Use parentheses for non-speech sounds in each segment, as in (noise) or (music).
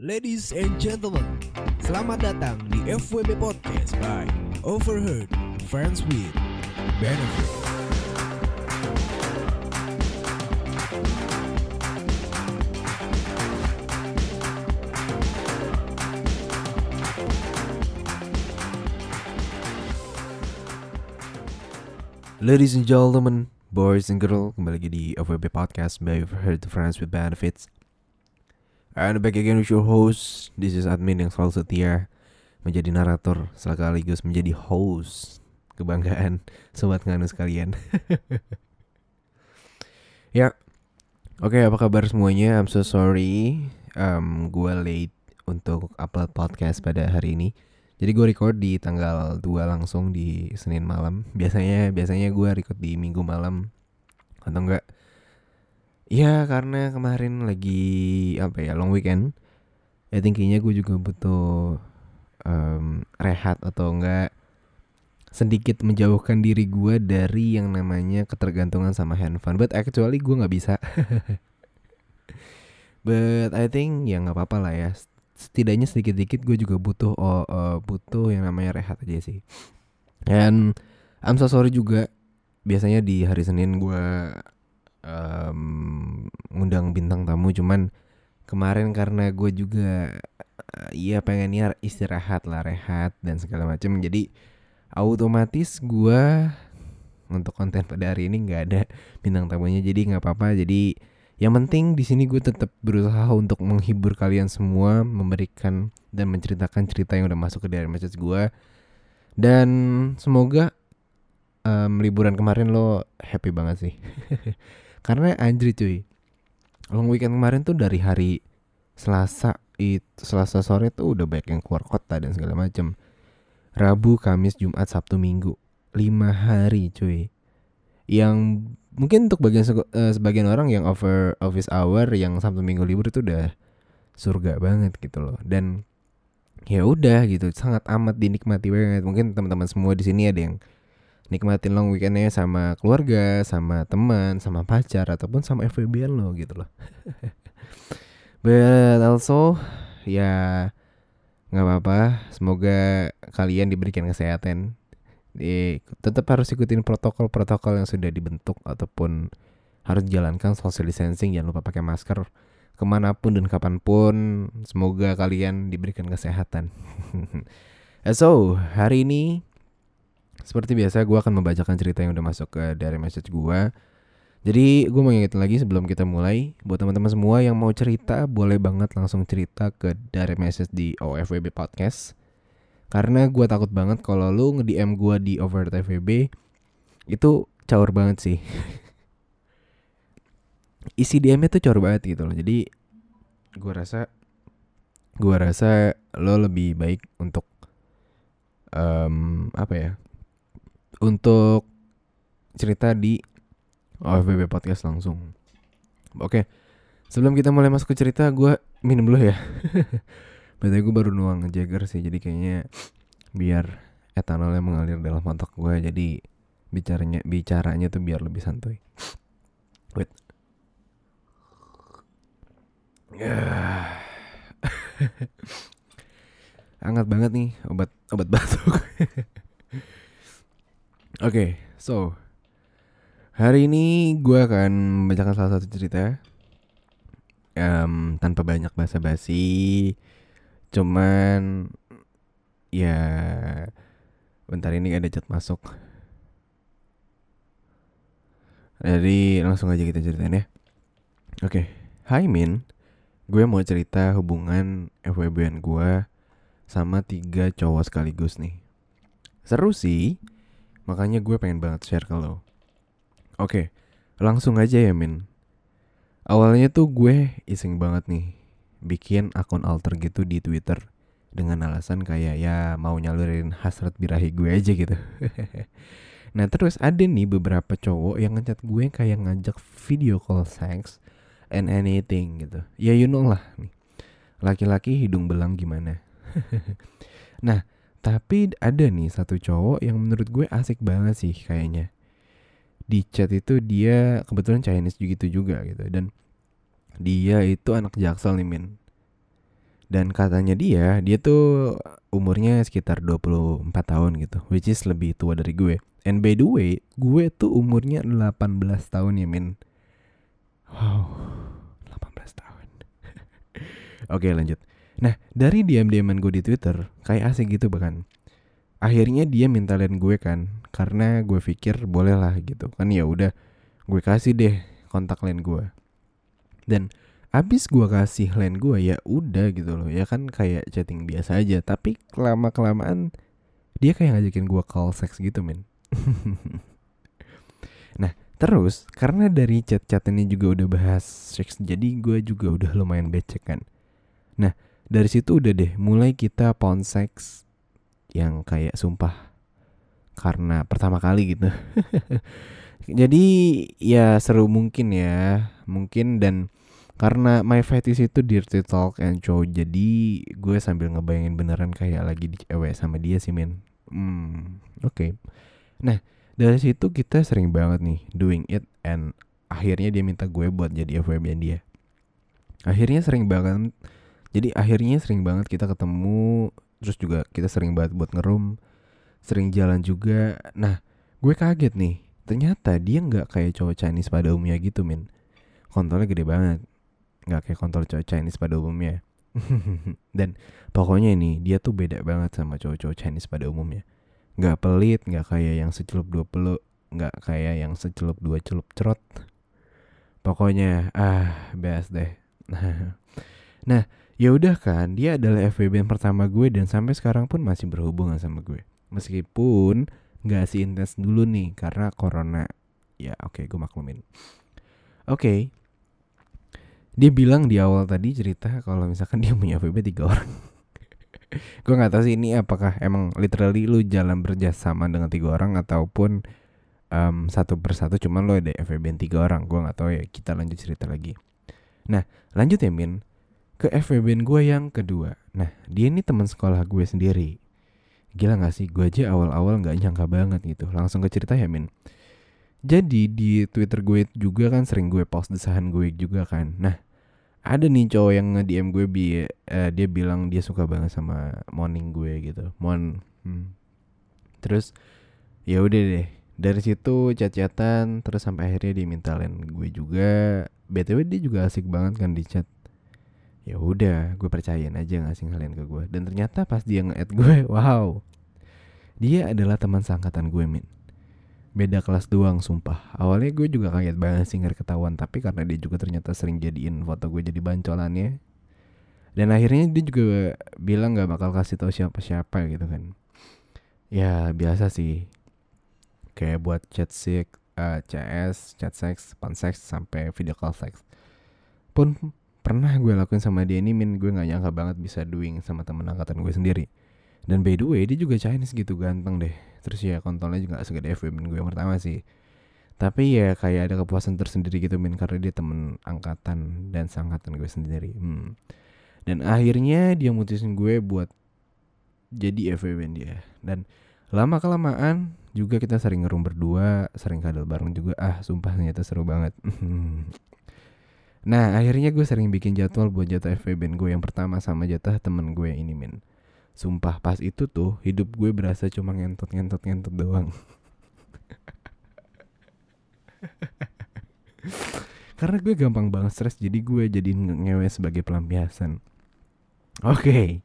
Ladies and gentlemen, selamat datang di FWB Podcast by Overheard Friends with Benefit. Ladies and gentlemen, boys and girls, kembali lagi di FWB Podcast by Overheard Friends with Benefits. And back again with your host. This is admin yang selalu setia Menjadi narator sekaligus menjadi host. Kebanggaan (laughs) Sobat nganu sekalian. (laughs) Ya. Oke apa kabar semuanya? I'm so sorry. Um, Gue late untuk upload podcast pada hari ini. Jadi gue record di tanggal 2 langsung di Senin malam. Biasanya biasanya gue record di Minggu malam. Atau enggak Ya karena kemarin lagi apa ya long weekend. Ya tingginya gue juga butuh um, rehat atau enggak Sedikit menjauhkan diri gue dari yang namanya ketergantungan sama handphone. But actually gue gak bisa. (laughs) But I think ya gak apa-apa lah ya. Setidaknya sedikit-sedikit gue juga butuh oh, uh, butuh yang namanya rehat aja sih. And I'm so sorry juga. Biasanya di hari Senin gue um, ngundang bintang tamu. Cuman kemarin karena gue juga uh, iya pengennya istirahat lah rehat dan segala macam jadi otomatis gue untuk konten pada hari ini nggak ada bintang tamunya. Jadi nggak apa-apa. Jadi yang penting di sini gue tetap berusaha untuk menghibur kalian semua memberikan dan menceritakan cerita yang udah masuk ke dari message gue dan semoga um, liburan kemarin lo happy banget sih (laughs) Karena anjir cuy Long weekend kemarin tuh dari hari Selasa itu Selasa sore tuh udah banyak yang keluar kota dan segala macam. Rabu, Kamis, Jumat, Sabtu, Minggu. Lima hari cuy. Yang mungkin untuk bagian uh, sebagian orang yang over office hour yang Sabtu Minggu libur itu udah surga banget gitu loh. Dan ya udah gitu sangat amat dinikmati banget. Mungkin teman-teman semua di sini ada yang nikmatin long weekendnya sama keluarga, sama teman, sama pacar ataupun sama FWB lo gitu loh. (laughs) But also ya nggak apa-apa. Semoga kalian diberikan kesehatan. Di, tetap harus ikutin protokol-protokol yang sudah dibentuk ataupun harus jalankan social distancing. Jangan lupa pakai masker ke mana pun dan kapan pun. Semoga kalian diberikan kesehatan. (laughs) so hari ini seperti biasa gue akan membacakan cerita yang udah masuk ke dari message gue. Jadi gue mau ingetin lagi sebelum kita mulai. Buat teman-teman semua yang mau cerita Boleh banget langsung cerita ke dari message di OFWB Podcast. Karena gue takut banget kalau lu nge-DM gue di Over FWB Itu caur banget sih. (laughs) Isi DM-nya tuh caur banget gitu loh. Jadi gue rasa Gue rasa lo lebih baik untuk um, Apa ya untuk cerita di OFBB Podcast langsung. Oke, sebelum kita mulai masuk ke cerita, gue minum dulu ya. (laughs) Berarti gue baru nuang Jagger sih, jadi kayaknya biar etanolnya mengalir dalam otak gue, jadi bicaranya bicaranya tuh biar lebih santuy. Wait. (sighs) Hangat banget nih obat obat batuk. (laughs) Oke, okay, so hari ini gue akan membacakan salah satu cerita um, tanpa banyak basa-basi. Cuman ya bentar ini ada chat masuk. Jadi langsung aja kita ceritain ya. Oke, okay. Hai Min, gue mau cerita hubungan FWB gue sama tiga cowok sekaligus nih. Seru sih, Makanya gue pengen banget share ke lo. Oke, langsung aja ya Min. Awalnya tuh gue iseng banget nih bikin akun alter gitu di Twitter dengan alasan kayak ya mau nyalurin hasrat birahi gue aja gitu. (laughs) nah terus ada nih beberapa cowok yang ngechat gue kayak ngajak video call sex and anything gitu. Ya you know lah nih. Laki-laki hidung belang gimana. (laughs) nah tapi ada nih satu cowok yang menurut gue asik banget sih kayaknya. Di chat itu dia kebetulan Chinese gitu juga gitu dan dia itu anak jaksel nih min. Dan katanya dia, dia tuh umurnya sekitar 24 tahun gitu, which is lebih tua dari gue. And by the way, gue tuh umurnya 18 tahun ya, Min. Wow, 18 tahun. (laughs) Oke, lanjut. Nah, dari diam-diaman gue di Twitter, kayak asik gitu bahkan. Akhirnya dia minta line gue kan, karena gue pikir boleh lah gitu. Kan ya udah, gue kasih deh kontak line gue. Dan abis gue kasih line gue ya udah gitu loh ya kan kayak chatting biasa aja tapi lama kelamaan dia kayak ngajakin gue call sex gitu men (laughs) nah terus karena dari chat-chat ini juga udah bahas seks jadi gue juga udah lumayan becek kan nah dari situ udah deh mulai kita pound sex yang kayak sumpah karena pertama kali gitu. (laughs) Jadi ya seru mungkin ya mungkin dan karena my fetish itu dirty talk and show jadi gue sambil ngebayangin beneran kayak lagi di cewek sama dia sih men. Hmm oke. Okay. nah dari situ kita sering banget nih doing it and akhirnya dia minta gue buat jadi FWB dia. Akhirnya sering banget jadi akhirnya sering banget kita ketemu terus juga kita sering banget buat ngerum sering jalan juga. Nah gue kaget nih ternyata dia nggak kayak cowok Chinese pada umumnya gitu men kontolnya gede banget. Nggak kayak kontol cowok Chinese pada umumnya. (laughs) Dan pokoknya ini dia tuh beda banget sama cowok-cowok Chinese pada umumnya. Nggak pelit nggak kayak yang secelup dua peluk nggak kayak yang secelup dua celup cerot. Pokoknya ah best deh. (laughs) Nah ya udah kan dia adalah FWB pertama gue dan sampai sekarang pun masih berhubungan sama gue. Meskipun nggak sih intens dulu nih karena corona. Ya oke okay, gue maklumin. Oke. Okay, dia bilang di awal tadi cerita kalau misalkan (laughs) dia punya FB tiga orang. (laughs) Gue nggak tahu sih ini apakah emang literally lu jalan bekerjasama dengan tiga orang ataupun um, satu persatu cuman lo ada FVB tiga orang. Gue nggak tahu ya kita lanjut cerita lagi. Nah lanjut ya Min ke FVB gue yang kedua nah dia ini teman sekolah gue sendiri gila gak sih gue aja awal-awal nggak nyangka banget gitu langsung ke cerita ya Min jadi di Twitter gue juga kan sering gue post desahan gue juga kan nah ada nih cowok yang nge-DM gue bi uh, dia bilang dia suka banget sama morning gue gitu. Mon. Hmm. Terus ya udah deh. Dari situ chat-chatan terus sampai akhirnya dia minta line gue juga. BTW dia juga asik banget kan di chat. Ya udah, gue percayain aja ngasih kalian ke gue. Dan ternyata pas dia nge-add gue, (laughs) wow. Dia adalah teman sangkatan gue, Min. Beda kelas doang sumpah. Awalnya gue juga kaget banget sih nggak ketahuan tapi karena dia juga ternyata sering jadiin foto gue jadi bancolannya. Dan akhirnya dia juga bilang nggak bakal kasih tahu siapa siapa gitu kan. Ya biasa sih. Kayak buat chat six uh, CS chat sex sex sampai video call sex. Pun pernah gue lakuin sama dia ini min gue nggak nyangka banget bisa doing sama temen angkatan gue sendiri. Dan by the way dia juga Chinese gitu ganteng deh. Terus ya kontolnya juga segede FWB gue yang pertama sih. Tapi ya kayak ada kepuasan tersendiri gitu min karena dia temen angkatan dan sangkatan gue sendiri. Hmm. dan akhirnya dia mutusin gue buat jadi FWB dia. Dan lama kelamaan juga kita sering ngerum berdua sering kadal bareng juga. Ah sumpah ternyata seru banget (laughs) nah akhirnya gue sering bikin jadwal buat jatah FWB gue yang pertama sama jatah temen gue ini min Sumpah pas itu tuh hidup gue berasa cuma ngentot ngentot ngentot doang. (laughs) Karena gue gampang banget stres jadi gue jadi ngewe sebagai pelampiasan. Oke. (laughs)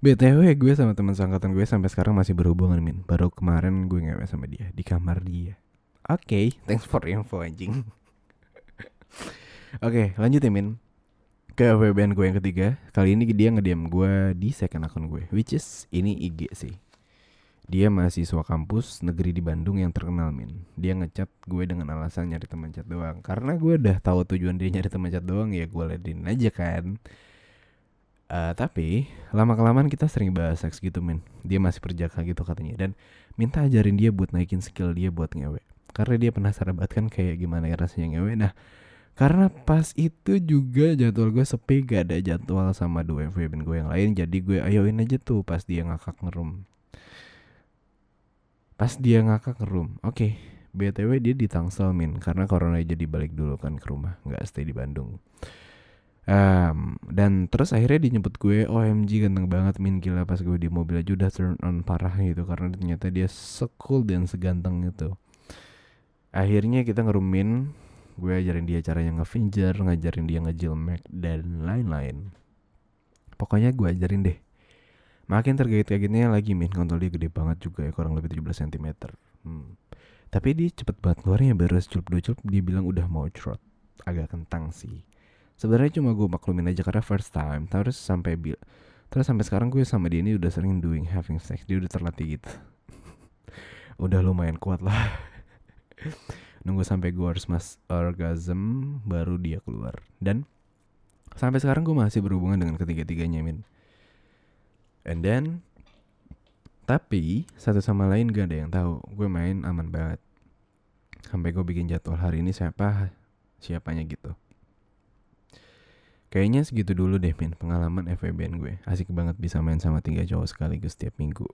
Okay. BTW gue sama teman sangkatan gue sampai sekarang masih berhubungan min. Baru kemarin gue ngewe sama dia di kamar dia. Oke, okay, thanks for info anjing. (laughs) Oke, okay, lanjut ya min. Ke FWBN gue yang ketiga. Kali ini dia ngediam gue di second akun gue Which is ini IG sih. Dia mahasiswa kampus negeri di Bandung yang terkenal min. Dia ngechat gue dengan alasan nyari teman chat doang. Karena gue udah tahu tujuan dia nyari teman chat doang Ya gue ledin aja kan. Uh, Tapi lama kelamaan kita sering bahas seks gitu min. Dia masih perjaka gitu katanya. Dan minta ajarin dia buat naikin skill dia buat ngewe Karena dia penasaran banget kan kayak gimana ya rasanya. Ngewe Nah karena pas itu juga jadwal gue sepi gak ada jadwal sama dua FWB gue yang lain. Jadi gue ayoin aja tuh pas dia ngakak ngerum. Pas dia ngakak ngerum Oke. Okay. BTW dia di Tangsel min. Karena corona jadi balik dulu kan ke rumah Gak stay di Bandung. Um, dan terus akhirnya dia nyebut gue OMG ganteng banget min. Gila pas gue di mobil aja udah turn on parah gitu. Karena ternyata dia sekul dan seganteng itu akhirnya kita ngerumin gue ajarin dia caranya ngefinger ngajarin dia ngejilmek dan lain-lain. Pokoknya gue ajarin deh. Makin tergait-gaitnya lagi min kontol dia gede banget juga ya kurang lebih 17 cm hmm. tapi dia cepet banget keluarnya baru celup dua celup dia bilang udah mau trot agak kentang sih. Sebenarnya cuma gue maklumin aja karena first time terus sampai bil terus sampai sekarang gue sama dia ini udah sering doing having sex dia udah terlatih gitu. (laughs) Udah lumayan kuat lah nunggu sampai gue harus mas orgasm baru dia keluar dan sampai sekarang gue masih berhubungan dengan ketiga-tiganya min And then tapi satu sama lain gak ada yang tahu. Gue main aman banget. Sampai gue bikin jadwal hari ini siapa siapanya gitu. Kayaknya segitu dulu deh Min pengalaman FWBN gue. Asik banget bisa main sama tiga cowok sekaligus setiap minggu.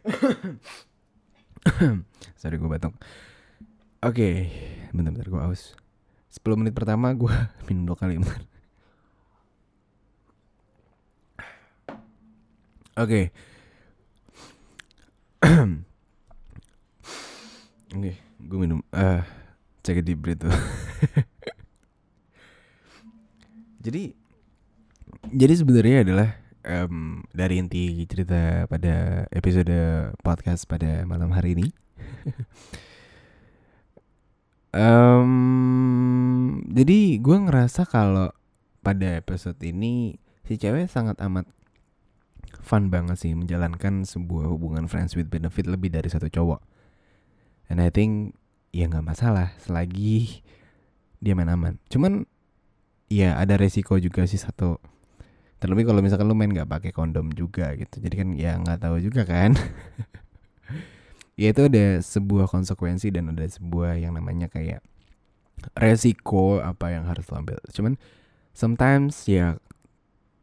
(laughs) (coughs) Sorry gue batuk. Oke, okay. bentar-bentar gue aus. 10 menit pertama gue (laughs) minum dua kali. Oke. (coughs) Oke, gue minum uh, cek di breath (laughs) jadi jadi sebenarnya adalah um, dari inti cerita pada episode podcast pada malam hari ini. (laughs) um, jadi gue ngerasa kalau pada episode ini si cewek sangat amat fun banget sih menjalankan sebuah hubungan friends with benefit lebih dari satu cowok. And I think ya nggak masalah selagi dia main aman. Cuman ya ada resiko juga sih satu. Terlebih kalau misalkan lu main nggak pakai kondom juga gitu. Jadi kan ya nggak tahu juga kan. (laughs) ya itu ada sebuah konsekuensi dan ada sebuah yang namanya kayak resiko apa yang harus lo ambil. Cuman sometimes ya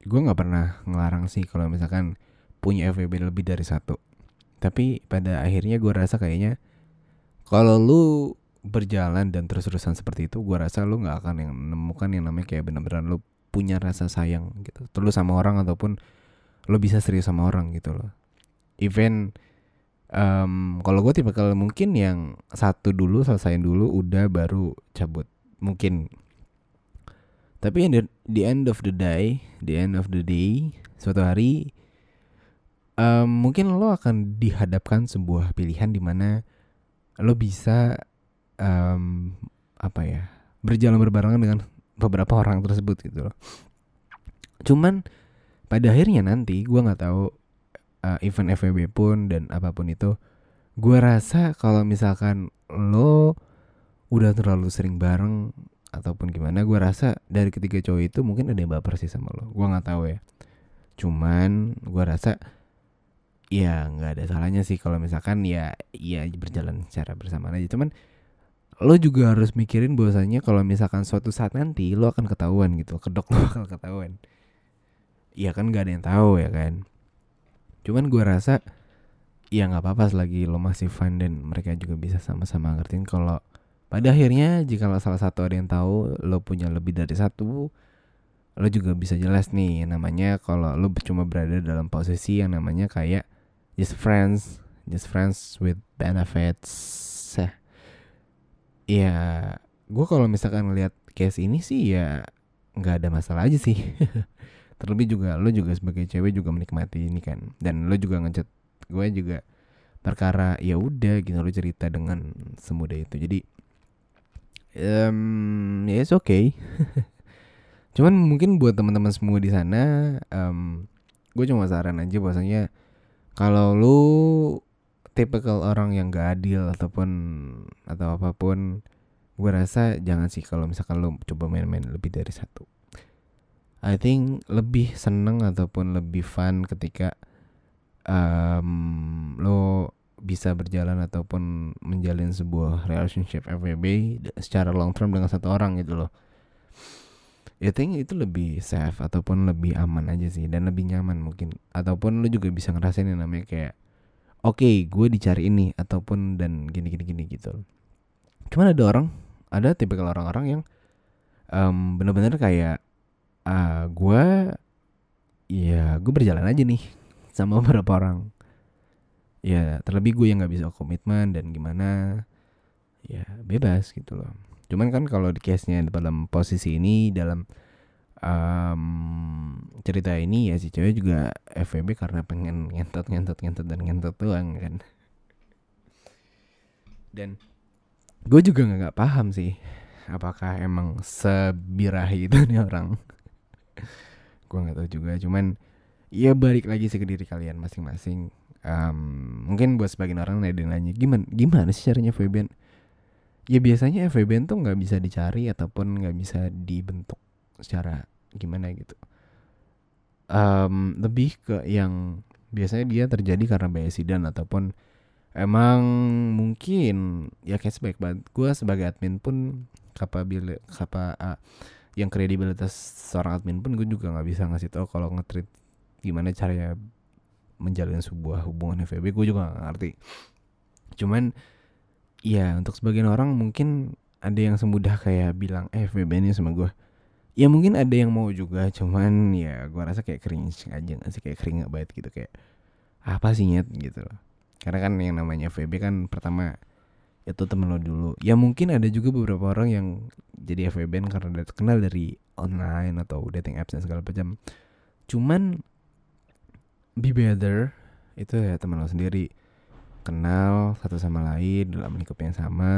gue nggak pernah ngelarang sih kalau misalkan punya FWB lebih dari satu tapi pada akhirnya gue rasa kayaknya kalau lu berjalan dan terus-terusan seperti itu gue rasa lu nggak akan yang menemukan yang namanya kayak bener-bener lu punya rasa sayang gitu. Terus sama orang ataupun lu bisa serius sama orang gitu loh. Even um, kalau gue tipe kalau mungkin yang satu dulu selesaiin dulu udah baru cabut. Mungkin. Tapi in the, the end of the day the end of the day suatu hari um, mungkin lo akan dihadapkan sebuah pilihan di mana lo bisa um, apa ya berjalan berbarengan dengan beberapa orang tersebut gitu loh. Cuman pada akhirnya nanti gue nggak tahu uh, event FWB pun dan apa pun itu gue rasa kalau misalkan lo udah terlalu sering bareng ataupun gimana gue rasa dari ketiga cowok itu mungkin ada yang baper sih sama lo. Gue nggak tahu ya. Cuman gue rasa ya nggak ada salahnya sih kalau misalkan ya ya berjalan secara bersamaan aja. Cuman lo juga harus mikirin bahwasanya kalau misalkan suatu saat nanti lo akan ketahuan gitu kedok lo bakal ketahuan Iya kan gak ada yang tahu ya kan cuman gue rasa ya nggak apa-apa selagi lo masih fun dan mereka juga bisa sama-sama ngertiin kalau pada akhirnya jika salah satu ada yang tahu lo punya lebih dari satu, lo juga bisa jelas nih namanya kalau lo cuma berada dalam posisi yang namanya kayak just friends, just friends with benefits. Ya, gue kalau misalkan ngeliat case ini sih ya nggak ada masalah aja sih. (laughs) Terlebih juga lo juga sebagai cewek juga menikmati ini kan, dan lo juga ngechat gue juga perkara ya udah gitu lo cerita dengan semudah itu. Jadi um, ya it's okay (laughs) cuman mungkin buat teman-teman semua di sana um, gue cuma saran aja bahwasanya kalau lu tipikal orang yang gak adil ataupun atau apa pun gue rasa jangan sih kalau misalkan lu coba main-main lebih dari satu I think lebih seneng ataupun lebih fun ketika um, lo bisa berjalan ataupun menjalin sebuah relationship FWB secara long term dengan satu orang gitu loh. I think itu lebih safe ataupun lebih aman aja sih dan lebih nyaman mungkin ataupun lu juga bisa ngerasain yang namanya kayak oke okay, gue dicari ini ataupun dan gini gini gini gitu. Cuman ada orang ada tipikal orang-orang yang um, bener-bener kayak uh, gue ya gue berjalan aja nih sama (laughs) beberapa orang ya terlebih gue yang nggak bisa komitmen dan gimana ya bebas gitu loh cuman kan kalau di case nya dalam posisi ini dalam um, cerita ini ya si cewek juga FVB karena pengen ngentot ngentot ngentot dan ngentot doang kan. Dan gue juga nggak paham sih apakah emang sebirahi itu nih orang. Gue nggak tahu juga cuman ya balik lagi sih ke diri kalian masing-masing. Um, mungkin buat sebagian orang ada yang nanya gimana gimana sih caranya FVB ya biasanya FVB tuh nggak bisa dicari ataupun nggak bisa dibentuk secara gimana gitu. Um, lebih ke yang biasanya dia terjadi karena biasidan ataupun emang mungkin ya sebaik banget gue sebagai admin pun kapabila kapa uh, yang kredibilitas seorang admin pun gue juga nggak bisa ngasih tau kalau ngetrit gimana caranya menjalin sebuah hubungan FVB gue juga gak ngerti. Cuman ya untuk sebagian orang mungkin ada yang semudah kayak bilang eh FBB ini sama gue ya mungkin ada yang mau juga cuman ya gue rasa kayak cringe aja gak sih kayak keringet banget gitu kayak apa sih nyet? gitu karena kan yang namanya FVB kan pertama itu temen lo dulu. Ya mungkin ada juga beberapa orang yang jadi FVB karena udah kenal dari online atau dating apps dan segala macam. Cuman be better itu ya teman lo sendiri. Kenal satu sama lain dalam lingkup yang sama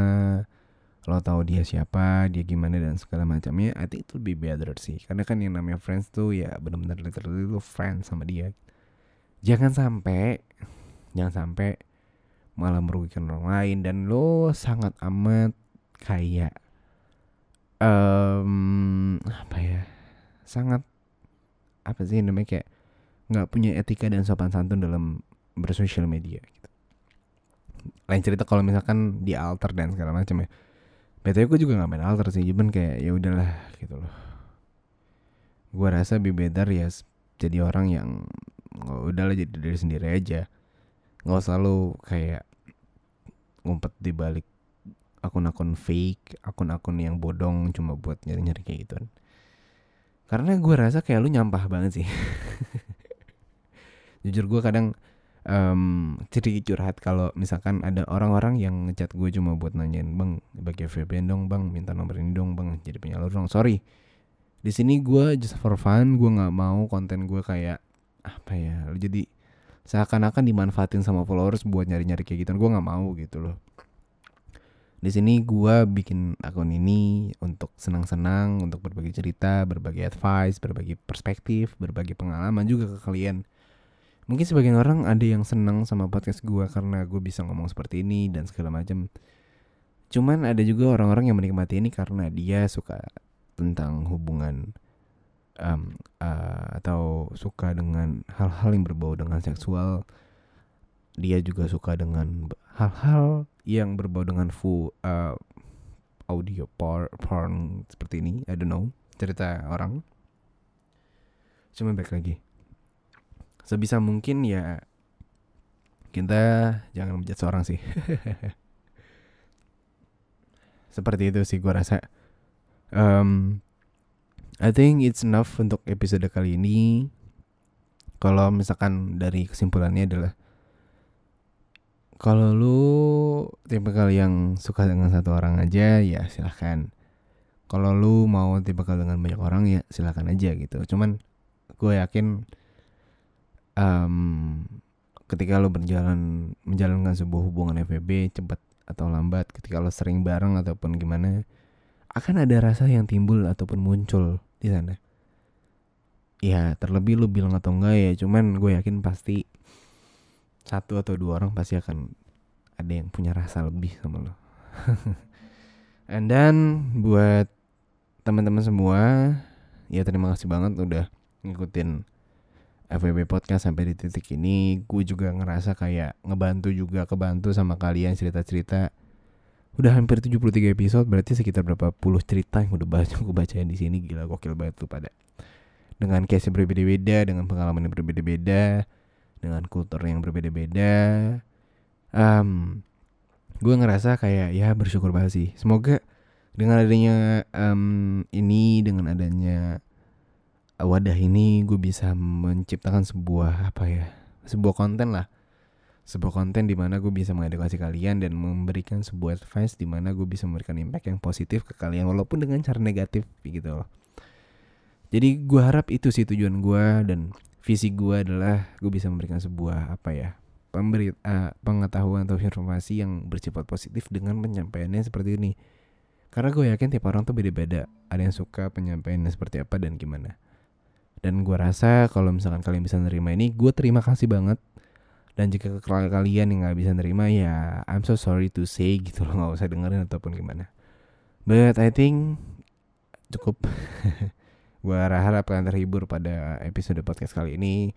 lo tahu dia siapa dia gimana dan segala macamnya. I think itu lebih better sih. Karena kan yang namanya friends tuh ya benar-benar literally lo friends sama dia. Jangan sampai jangan sampai malah merugikan orang lain. Dan lo sangat amat kayak um, apa ya? Sangat apa sih namanya kayak nggak punya etika dan sopan santun dalam bersosial media lain cerita kalau misalkan di alter dan segala macam ya btw gue juga nggak main alter sih cuman kayak ya udahlah gitu loh. Gue rasa be better ya jadi orang yang nggak udahlah jadi diri sendiri aja. Nggak selalu kayak ngumpet di balik akun-akun fake akun-akun yang bodong cuma buat nyari-nyari kayak gitu karena gue rasa kayak lu nyampah banget sih. (laughs) Jujur gue kadang um, sedikit curhat kalau misalkan ada orang-orang yang ngechat gue cuma buat nanyain bang bagi VPN dong bang minta nomor ini dong bang jadi penyalur dong. Sorry. Di sini gue just for fun gue nggak mau konten gue kayak apa ya jadi seakan-akan dimanfaatin sama followers buat nyari-nyari kayak gitu. Gue nggak mau gitu loh. Di sini gue bikin akun ini untuk senang-senang untuk berbagi cerita berbagi advice berbagi perspektif berbagi pengalaman juga ke kalian mungkin sebagian orang ada yang senang sama podcast gue karena gue bisa ngomong seperti ini dan segala macam. Cuman ada juga orang-orang yang menikmati ini karena dia suka tentang hubungan um, uh, atau suka dengan hal-hal yang berbau dengan seksual. Dia juga suka dengan hal-hal yang berbau dengan full uh, audio porn, porn seperti ini. I don't know cerita orang. Cuma baik lagi sebisa mungkin ya kita jangan menjat seorang sih. (laughs) Seperti itu sih gue rasa. Um, I think it's enough untuk episode kali ini. Kalau misalkan dari kesimpulannya adalah kalau lu tipe kali yang suka dengan satu orang aja ya silahkan. Kalau lu mau tipe kali dengan banyak orang ya silahkan aja gitu. Cuman gue yakin um, ketika lo berjalan menjalankan sebuah hubungan FVB cepat atau lambat ketika lo sering bareng ataupun gimana akan ada rasa yang timbul ataupun muncul di sana. Ya terlebih lo bilang atau enggak ya cuman gue yakin pasti satu atau dua orang pasti akan ada yang punya rasa lebih sama lo. (laughs) And then buat teman-teman semua ya terima kasih banget udah ngikutin FWB Podcast sampai di titik ini gue juga ngerasa kayak ngebantu juga kebantu sama kalian cerita-cerita. Udah hampir 73 episode berarti sekitar berapa puluh cerita yang udah baca gue bacain di sini gila gokil banget tuh pada. Dengan case yang berbeda-beda dengan pengalaman yang berbeda-beda dengan kultur yang berbeda-beda. Um, gue ngerasa kayak ya bersyukur banget sih. Semoga dengan adanya um, ini dengan adanya wadah ini gue bisa menciptakan sebuah apa ya sebuah konten lah sebuah konten di mana gue bisa mengedukasi kalian dan memberikan sebuah advice di mana gue bisa memberikan impact yang positif ke kalian walaupun dengan cara negatif gitu loh. Jadi gue harap itu sih tujuan gue dan visi gue adalah gue bisa memberikan sebuah apa ya pemberi uh, pengetahuan atau informasi yang bersifat positif dengan penyampaiannya seperti ini. Karena gue yakin tiap orang tuh beda-beda. Ada yang suka penyampaiannya seperti apa dan gimana. Dan gue rasa kalau misalkan kalian bisa nerima ini, gue terima kasih banget. Dan jika kalian yang nggak bisa nerima ya I'm so sorry to say gitu loh nggak usah dengerin ataupun gimana. But I think cukup. (laughs) Gue harap kalian terhibur pada episode podcast kali ini.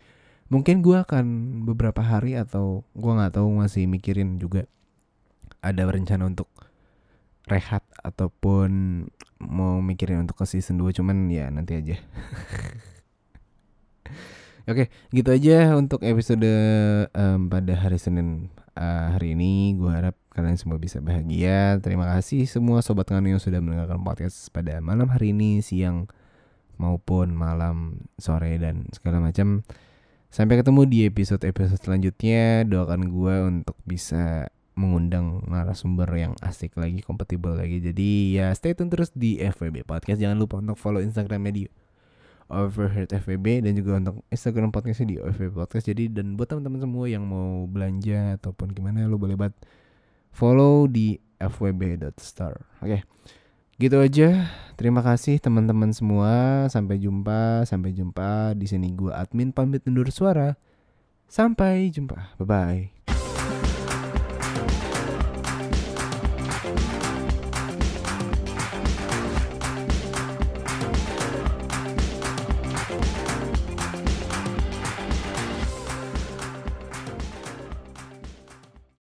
Mungkin gue akan beberapa hari atau gue nggak tahu masih mikirin juga ada rencana untuk rehat ataupun mau mikirin untuk ke season 2 cuman ya nanti aja (laughs) Oke, gitu aja untuk episode um, pada hari Senin uh, hari ini. Gue harap kalian semua bisa bahagia. Terima kasih semua sobat nganu yang sudah mendengarkan podcast pada malam hari ini, siang maupun malam, sore dan segala macam. Sampai ketemu di episode-episode selanjutnya. Doakan gue untuk bisa mengundang narasumber yang asik lagi, kompatibel lagi. Jadi ya stay tune terus di FWB Podcast. Jangan lupa untuk follow Instagram media Overheard FVB dan juga untuk Instagram podcastnya di OFB Podcast. Jadi dan buat teman-teman semua yang mau belanja ataupun gimana lo boleh banget follow di fwb.star. Oke. Gitu aja. Terima kasih teman-teman semua. Sampai jumpa, sampai jumpa. Di sini gua admin pamit undur suara. Sampai jumpa. Bye bye.